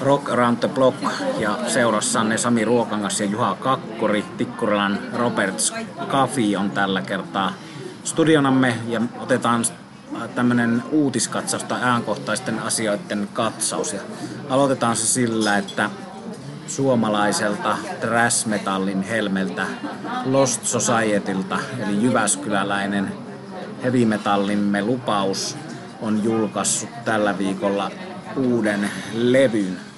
Rock Around the Block ja seurassanne Sami Ruokangas ja Juha Kakkori. Tikkurilan Roberts Kafi on tällä kertaa studionamme ja otetaan tämmöinen uutiskatsaus tai ajankohtaisten asioiden katsaus. Ja aloitetaan se sillä, että suomalaiselta thrash metallin helmeltä Lost Societylta, eli Jyväskyläläinen heavy metallimme lupaus on julkaissut tällä viikolla uuden levyn.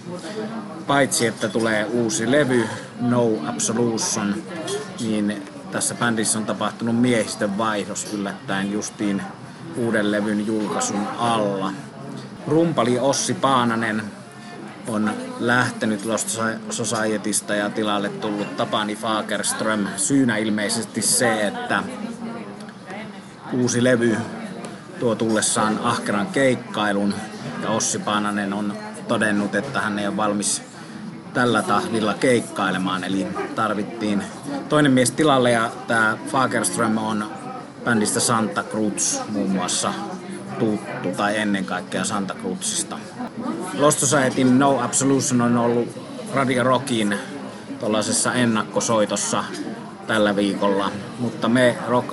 Paitsi että tulee uusi levy, No Absolution, niin tässä bändissä on tapahtunut miehistön vaihdos yllättäen justiin uuden levyn julkaisun alla. Rumpali Ossi Paananen on lähtenyt Lost Societysta ja tilalle tullut Tapani Fagerström. Syynä ilmeisesti se, että uusi levy tuo tullessaan ahkeran keikkailun ja Ossi Paananen on todennut, että hän ei ole valmis tällä tahdilla keikkailemaan, eli tarvittiin toinen mies tilalle ja tämä Fagerström on bändistä Santa Cruz muun muassa tuttu, tai ennen kaikkea Santa Cruzista. Lost Societyn No Absolution on ollut Radio Rockin tuollaisessa ennakkosoitossa tällä viikolla, mutta me Rock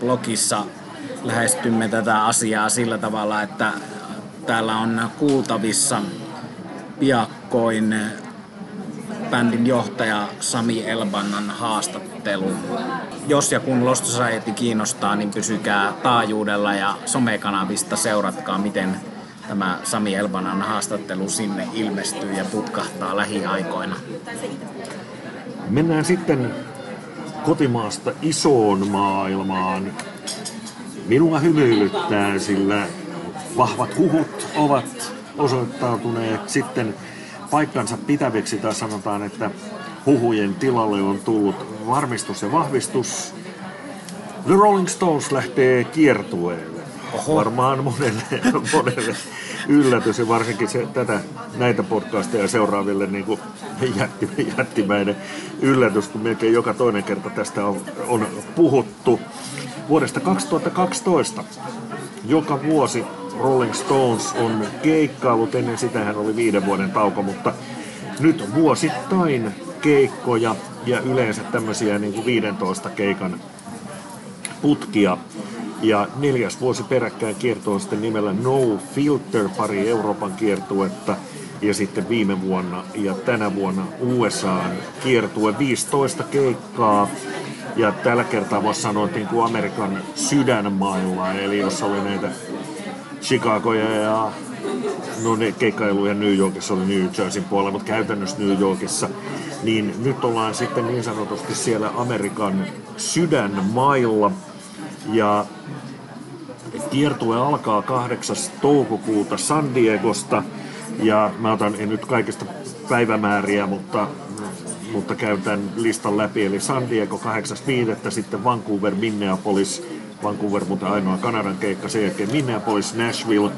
Blogissa lähestymme tätä asiaa sillä tavalla, että täällä on kuultavissa piakkoin bändin johtaja Sami Elbannan haastattelu. Jos ja kun Lost Society kiinnostaa, niin pysykää taajuudella ja somekanavista seuratkaa, miten tämä Sami Elbanan haastattelu sinne ilmestyy ja putkahtaa lähiaikoina. Mennään sitten kotimaasta isoon maailmaan. Minua hymyilyttää, sillä vahvat huhut ovat osoittautuneet sitten paikkansa pitäviksi, tai sanotaan, että huhujen tilalle on tullut varmistus ja vahvistus. The Rolling Stones lähtee kiertueelle. Oho. Varmaan monelle, monelle yllätys ja varsinkin se, tätä, näitä podcasteja seuraaville niin kuin jätti, jättimäinen yllätys, kun melkein joka toinen kerta tästä on, on puhuttu. Vuodesta 2012 joka vuosi Rolling Stones on keikkailut, ennen sitä hän oli viiden vuoden tauko, mutta nyt vuosittain keikkoja ja yleensä tämmöisiä niin kuin 15 keikan putkia. Ja neljäs vuosi peräkkäin kiertoo sitten nimellä No Filter, pari Euroopan kiertuetta. Ja sitten viime vuonna ja tänä vuonna USAan kiertue 15 keikkaa. Ja tällä kertaa voisi sanoa niin kuin Amerikan sydänmailla, eli jos oli näitä Chicagoja ja no ne keikkailuja New Yorkissa oli New Jerseyn puolella, mutta käytännössä New Yorkissa, niin nyt ollaan sitten niin sanotusti siellä Amerikan sydänmailla. Ja kiertue alkaa 8. toukokuuta San Diegosta, ja mä otan en nyt kaikista päivämääriä, mutta mutta käyn tämän listan läpi. Eli San Diego 8.5. sitten Vancouver, Minneapolis, Vancouver mutta ainoa Kanadan keikka, sen jälkeen Minneapolis, Nashville,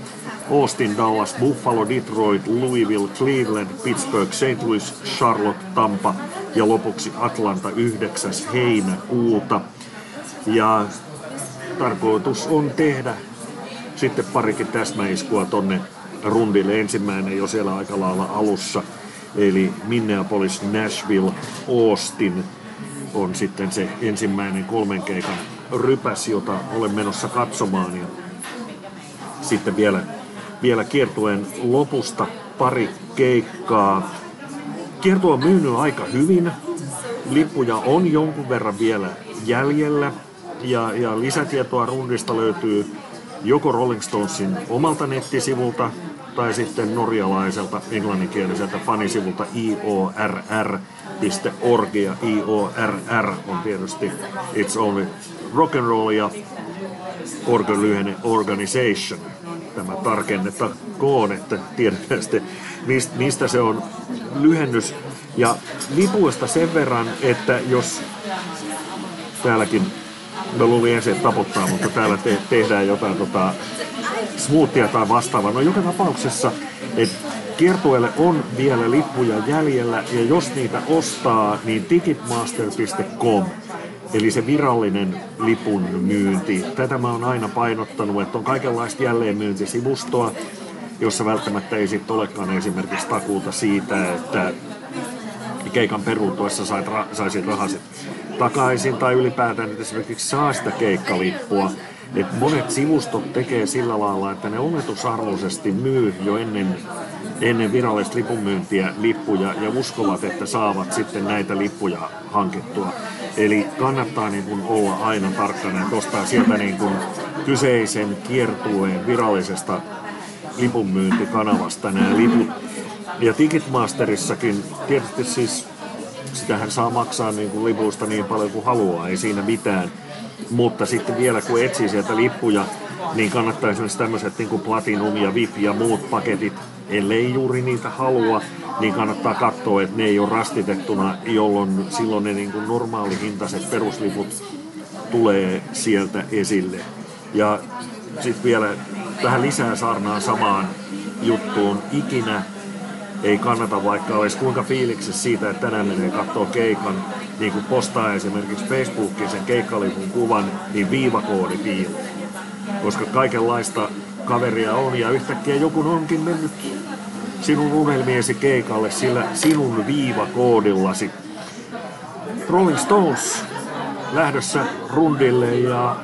Austin, Dallas, Buffalo, Detroit, Louisville, Cleveland, Pittsburgh, St. Louis, Charlotte, Tampa ja lopuksi Atlanta 9. heinäkuuta. Ja tarkoitus on tehdä sitten parikin täsmäiskua tonne rundille. Ensimmäinen jo siellä aika lailla alussa, eli Minneapolis, Nashville, Austin on sitten se ensimmäinen kolmen keikan rypäs, jota olen menossa katsomaan. Ja sitten vielä, vielä kiertueen lopusta pari keikkaa. Kiertue on myynyt aika hyvin. Lippuja on jonkun verran vielä jäljellä. Ja, ja lisätietoa rundista löytyy joko Rolling Stonesin omalta nettisivulta tai sitten norjalaiselta englanninkieliseltä fanisivulta iorr.org ja IORR on tietysti It's Only rock and roll ja organ lyhenne organization. Tämä tarkennettakoon, että tiedetään sitten mistä se on lyhennys. Ja lipuista sen verran, että jos täälläkin, mä luulin ensin, että taputtaa, mutta täällä te- tehdään jotain tota, smoothia tai vastaavaa. No joka tapauksessa, että kiertueelle on vielä lippuja jäljellä ja jos niitä ostaa, niin ticketmaster.com Eli se virallinen lipun myynti. Tätä mä oon aina painottanut, että on kaikenlaista jälleenmyyntisivustoa. jossa välttämättä ei sitten olekaan esimerkiksi takuuta siitä, että keikan peruutuessa sait ra- saisit rahasit takaisin tai ylipäätään että esimerkiksi saa sitä keikkalippua. Et monet sivustot tekee sillä lailla, että ne oletusarvoisesti myy jo ennen, ennen virallista lipunmyyntiä lippuja ja uskovat, että saavat sitten näitä lippuja hankittua. Eli kannattaa niin kuin olla aina tarkkana, että ostaa sieltä niin kuin kyseisen kiertueen virallisesta lipunmyyntikanavasta nämä liput. Ja Ticketmasterissakin tietysti siis sitähän saa maksaa niin kuin lipuista niin paljon kuin haluaa, ei siinä mitään. Mutta sitten vielä kun etsii sieltä lippuja, niin kannattaa esimerkiksi tämmöiset niin kuin Platinum ja VIP ja muut paketit, ellei juuri niitä halua, niin kannattaa katsoa, että ne ei ole rastitettuna, jolloin silloin ne niin kuin normaalihintaiset perusliput tulee sieltä esille. Ja sitten vielä vähän lisää saarnaa samaan juttuun. Ikinä ei kannata, vaikka olisi kuinka fiiliksi siitä, että tänään menee katsoa keikan, niin kuin postaa esimerkiksi Facebookiin sen keikkalipun kuvan, niin viivakoodi piilee. Koska kaikenlaista kaveria on ja yhtäkkiä joku onkin mennyt sinun unelmiesi keikalle sillä sinun viivakoodillasi. Rolling Stones lähdössä rundille ja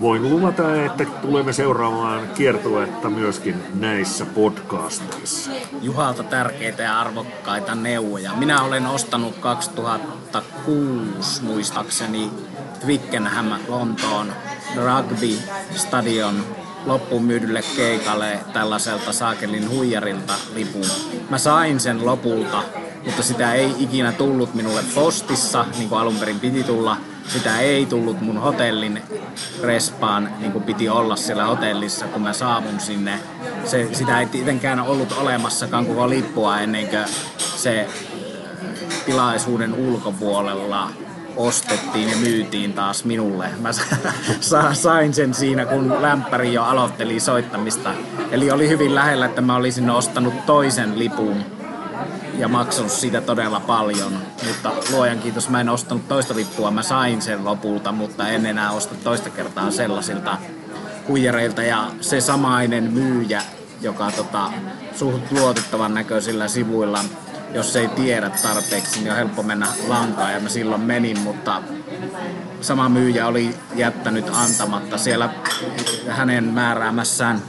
voin luvata, että tulemme seuraamaan kiertuetta myöskin näissä podcasteissa. Juhalta tärkeitä ja arvokkaita neuvoja. Minä olen ostanut 2006 muistaakseni Twickenham Lontoon Rugby Stadion loppuun myydylle keikalle tällaiselta saakelin huijarilta lipun. Mä sain sen lopulta, mutta sitä ei ikinä tullut minulle postissa, niin kuin alun perin piti tulla. Sitä ei tullut mun hotellin respaan, niin kuin piti olla siellä hotellissa, kun mä saavun sinne. Se, sitä ei tietenkään ollut olemassakaan koko lippua ennen kuin se tilaisuuden ulkopuolella ostettiin ja myytiin taas minulle. Mä sain sen siinä, kun lämpäri jo aloitteli soittamista. Eli oli hyvin lähellä, että mä olisin ostanut toisen lipun ja maksanut siitä todella paljon. Mutta luojan kiitos, mä en ostanut toista lippua, mä sain sen lopulta, mutta en enää osta toista kertaa sellaisilta huijareilta. Ja se samainen myyjä, joka tota, suht luotettavan näköisillä sivuilla jos ei tiedä tarpeeksi, niin on helppo mennä lankaan. Ja mä silloin menin, mutta sama myyjä oli jättänyt antamatta siellä hänen määräämässään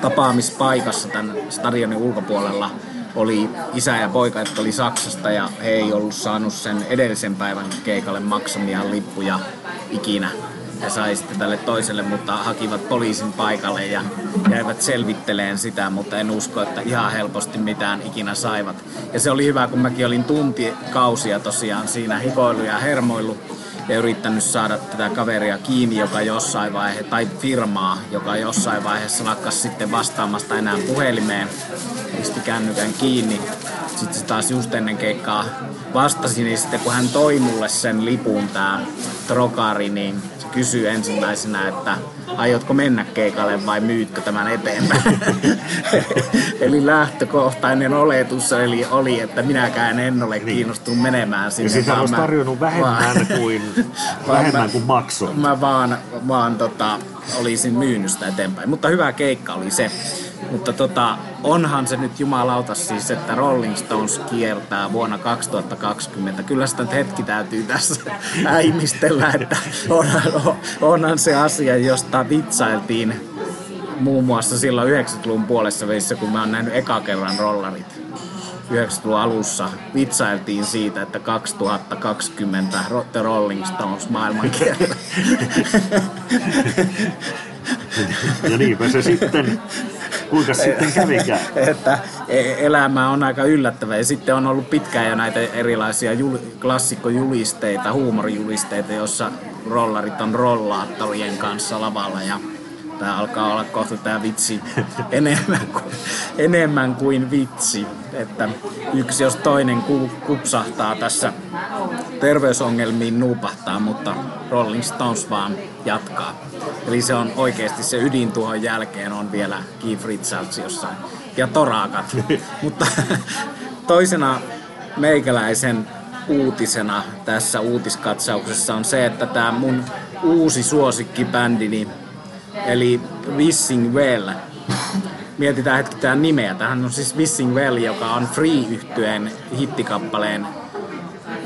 tapaamispaikassa tämän stadionin ulkopuolella. Oli isä ja poika, jotka oli Saksasta ja he ei ollut saanut sen edellisen päivän keikalle maksamia lippuja ikinä ja sai sitten tälle toiselle, mutta hakivat poliisin paikalle ja jäivät selvitteleen sitä, mutta en usko, että ihan helposti mitään ikinä saivat. Ja se oli hyvä, kun mäkin olin tuntikausia tosiaan siinä hikoilu ja hermoillu ja yrittänyt saada tätä kaveria kiinni, joka jossain vaiheessa, tai firmaa, joka jossain vaiheessa lakkas sitten vastaamasta enää puhelimeen, pisti kännykän kiinni. Sitten se taas just ennen keikkaa vastasi, niin sitten kun hän toi mulle sen lipun, tämä Trokari, niin kysyy ensimmäisenä, että aiotko mennä keikalle vai myytkö tämän eteenpäin. eli lähtökohtainen oletus eli oli, että minäkään en ole niin. kiinnostunut menemään sinne. Ja sitä olisi tarjonnut vähemmän vaan, kuin, vähemmän mä, kuin maksoi. Mä vaan, vaan tota, olisin myynyt sitä eteenpäin. Mutta hyvä keikka oli se. Mutta tota, onhan se nyt jumalauta siis, että Rolling Stones kiertää vuonna 2020. Kyllä sitä hetki täytyy tässä äimistellä, että onhan, onhan se asia, josta vitsailtiin muun muassa silloin 90-luvun puolessa välissä, kun mä oon nähnyt eka kerran rollarit. 90-luvun alussa vitsailtiin siitä, että 2020 The Rolling Stones maailmankierto. ja niinpä se sitten Kuinka sitten kävikään? että e- elämä on aika yllättävä ja sitten on ollut pitkään jo näitä erilaisia jul- klassikkojulisteita, huumorijulisteita, joissa rollarit on rollaattorien kanssa lavalla ja tämä alkaa olla kohta tämä vitsi enemmän kuin, enemmän kuin vitsi. Että yksi jos toinen kupsahtaa tässä terveysongelmiin nuupahtaa, mutta Rolling Stones vaan jatkaa. Eli se on oikeasti se ydin tuohon jälkeen on vielä Keith Richards jossain. Ja torakat. Mutta toisena meikäläisen uutisena tässä uutiskatsauksessa on se, että tämä mun uusi suosikkibändini, eli Wishing Well, mietitään hetki tämä nimeä. Tähän on siis Wissing Well, joka on free yhtyeen hittikappaleen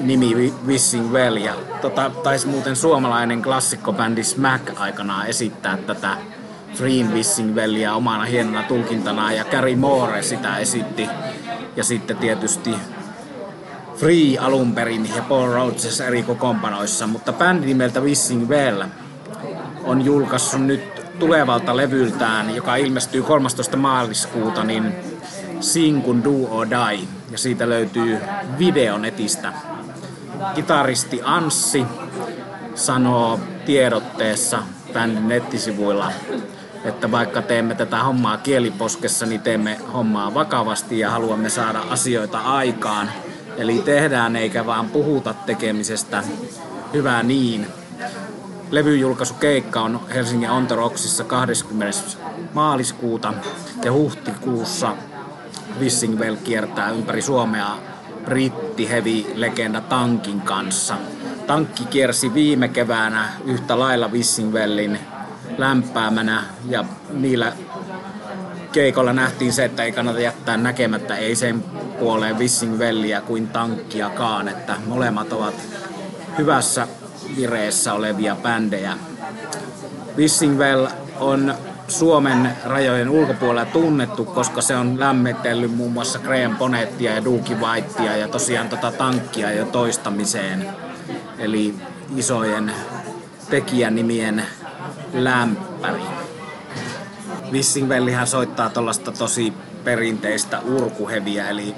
nimi Wissing Well. Ja tota, taisi muuten suomalainen klassikkobändi Smack aikanaan esittää tätä Free Wissing Wellia omana hienona tulkintana ja Gary Moore sitä esitti. Ja sitten tietysti Free alun perin ja Paul Rhodes eri kokoonpanoissa, mutta bändi nimeltä Wissing Well on julkaissut nyt tulevalta levyltään, joka ilmestyy 13. maaliskuuta, niin Sinkun Do or Die. Ja siitä löytyy video netistä. Kitaristi Anssi sanoo tiedotteessa bändin nettisivuilla, että vaikka teemme tätä hommaa kieliposkessa, niin teemme hommaa vakavasti ja haluamme saada asioita aikaan. Eli tehdään eikä vaan puhuta tekemisestä. Hyvä niin levyjulkaisukeikka on Helsingin Ontoroksissa 20. maaliskuuta ja huhtikuussa Wissingwell kiertää ympäri Suomea britti heavy legenda Tankin kanssa. Tankki kiersi viime keväänä yhtä lailla Wissingwellin lämpäämänä ja niillä keikolla nähtiin se, että ei kannata jättää näkemättä ei sen puoleen Wissingwellia kuin tankkiakaan, että molemmat ovat hyvässä vireessä olevia bändejä. Wissingwell on Suomen rajojen ulkopuolella tunnettu, koska se on lämmitellyt muun muassa Graham Bonettia ja Duki Whitea ja tosiaan tota tankkia jo toistamiseen. Eli isojen tekijänimien lämpäri. Wissingwellihän soittaa tuollaista tosi perinteistä urkuheviä, eli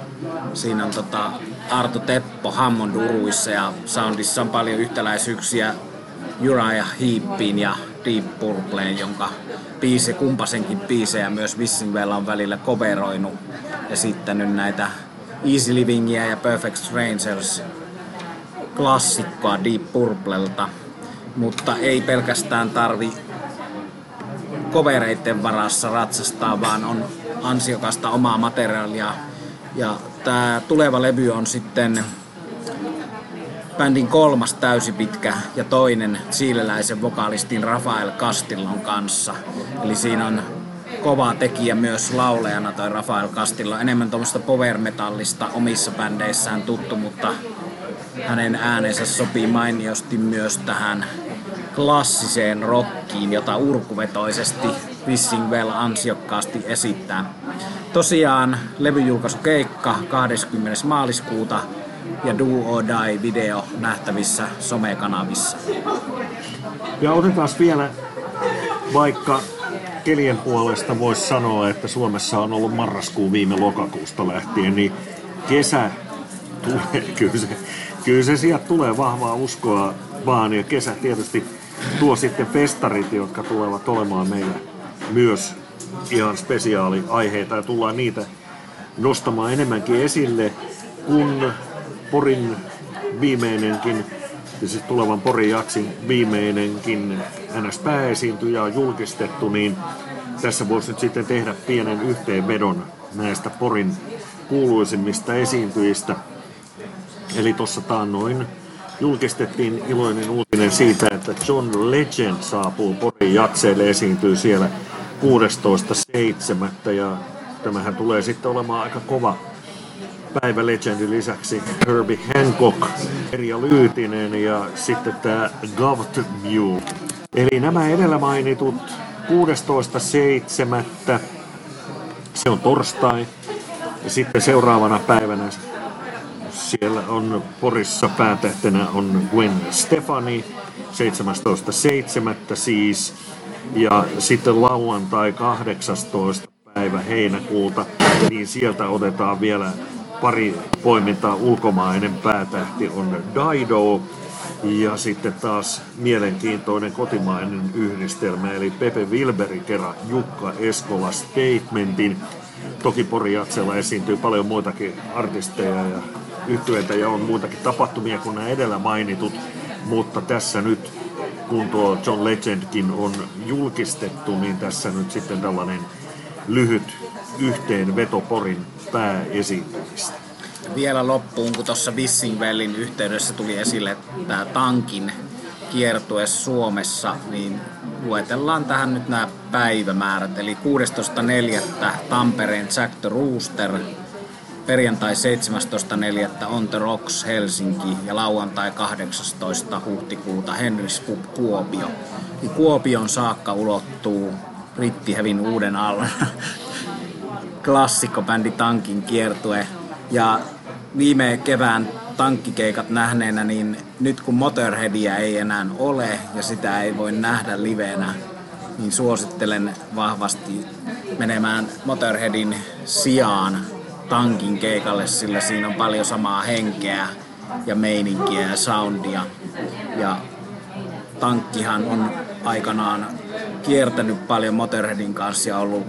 siinä on tota Arto Teppo Hammond uruissa ja soundissa on paljon yhtäläisyyksiä Uriah Heepiin ja Deep Purpleen, jonka biisi, kumpasenkin biisejä myös Wissingwell on välillä coveroinut esittänyt näitä Easy Livingia ja Perfect Strangers klassikkoa Deep Purplelta, mutta ei pelkästään tarvi kovereiden varassa ratsastaa, vaan on ansiokasta omaa materiaalia. Ja tämä tuleva levy on sitten bändin kolmas täysipitkä ja toinen siileläisen vokalistin Rafael Castillon kanssa. Eli siinä on kova tekijä myös laulajana toi Rafael Castillo. Enemmän tuommoista power metallista omissa bändeissään tuttu, mutta hänen äänensä sopii mainiosti myös tähän klassiseen rockiin, jota urkuvetoisesti Wissingwell ansiokkaasti esittää. Tosiaan levyjulkaisukeikka 20. maaliskuuta ja Do or Die video nähtävissä somekanavissa. Ja otetaan vielä vaikka kelien puolesta voisi sanoa, että Suomessa on ollut marraskuu viime lokakuusta lähtien, niin kesä tulee, kyllä se, kyllä se sieltä tulee vahvaa uskoa vaan, ja kesä tietysti tuo sitten festarit, jotka tulevat olemaan meillä myös ihan spesiaaliaiheita ja tullaan niitä nostamaan enemmänkin esille, kun Porin viimeinenkin, siis tulevan Porin jaksin viimeinenkin ns. pääesiintyjä on julkistettu, niin tässä voisi nyt sitten tehdä pienen yhteenvedon näistä Porin kuuluisimmista esiintyjistä. Eli tuossa taannoin julkistettiin iloinen uutinen siitä, että John Legend saapuu Porin jatseille, esiintyy siellä 16.7. ja tämähän tulee sitten olemaan aika kova päivä Legendin lisäksi Herbie Hancock, Erja Lyytinen ja sitten tämä Govt View. Eli nämä edellä mainitut 16.7. Se on torstai. Ja sitten seuraavana päivänä siellä on Porissa päätähtenä on Gwen Stefani, 17.7. siis. Ja sitten lauantai 18. päivä heinäkuuta, niin sieltä otetaan vielä pari poimintaa ulkomainen päätähti on Dido ja sitten taas mielenkiintoinen kotimainen yhdistelmä, eli Pepe Wilberi kerran Jukka Eskola Statementin. Toki Pori Jatsella esiintyy paljon muitakin artisteja ja yhtyeitä ja on muitakin tapahtumia kuin nämä edellä mainitut, mutta tässä nyt kun tuo John Legendkin on julkistettu, niin tässä nyt sitten tällainen lyhyt yhteenveto Porin pääesiintymistä. Vielä loppuun, kun tuossa Wissingwellin yhteydessä tuli esille tämä tankin kiertue Suomessa, niin luetellaan tähän nyt nämä päivämäärät. Eli 16.4. Tampereen Jack the Rooster, perjantai 17.4. On the Rocks Helsinki ja lauantai 18. huhtikuuta Henrys Pub Kuopio. Eli Kuopion saakka ulottuu Rittihevin uuden aallon klassikkobändi Tankin kiertue. Ja viime kevään tankkikeikat nähneenä, niin nyt kun Motorheadia ei enää ole ja sitä ei voi nähdä livenä, niin suosittelen vahvasti menemään Motorheadin sijaan tankin keikalle, sillä siinä on paljon samaa henkeä ja meininkiä ja soundia. Ja tankkihan on aikanaan kiertänyt paljon Motorheadin kanssa ja ollut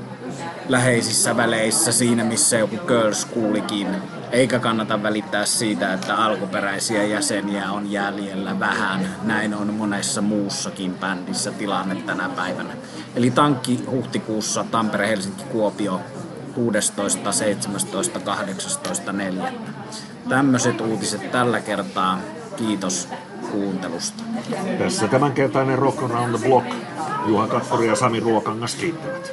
läheisissä väleissä siinä, missä joku Girls kuulikin. Eikä kannata välittää siitä, että alkuperäisiä jäseniä on jäljellä vähän. Näin on monessa muussakin bändissä tilanne tänä päivänä. Eli tankki huhtikuussa Tampere, Helsinki, Kuopio 16, 17, 18, 4. Tämmöiset uutiset tällä kertaa. Kiitos kuuntelusta. Tässä tämänkertainen Rock Around the Block. Juha Kakkori ja Sami Ruokangas kiittävät.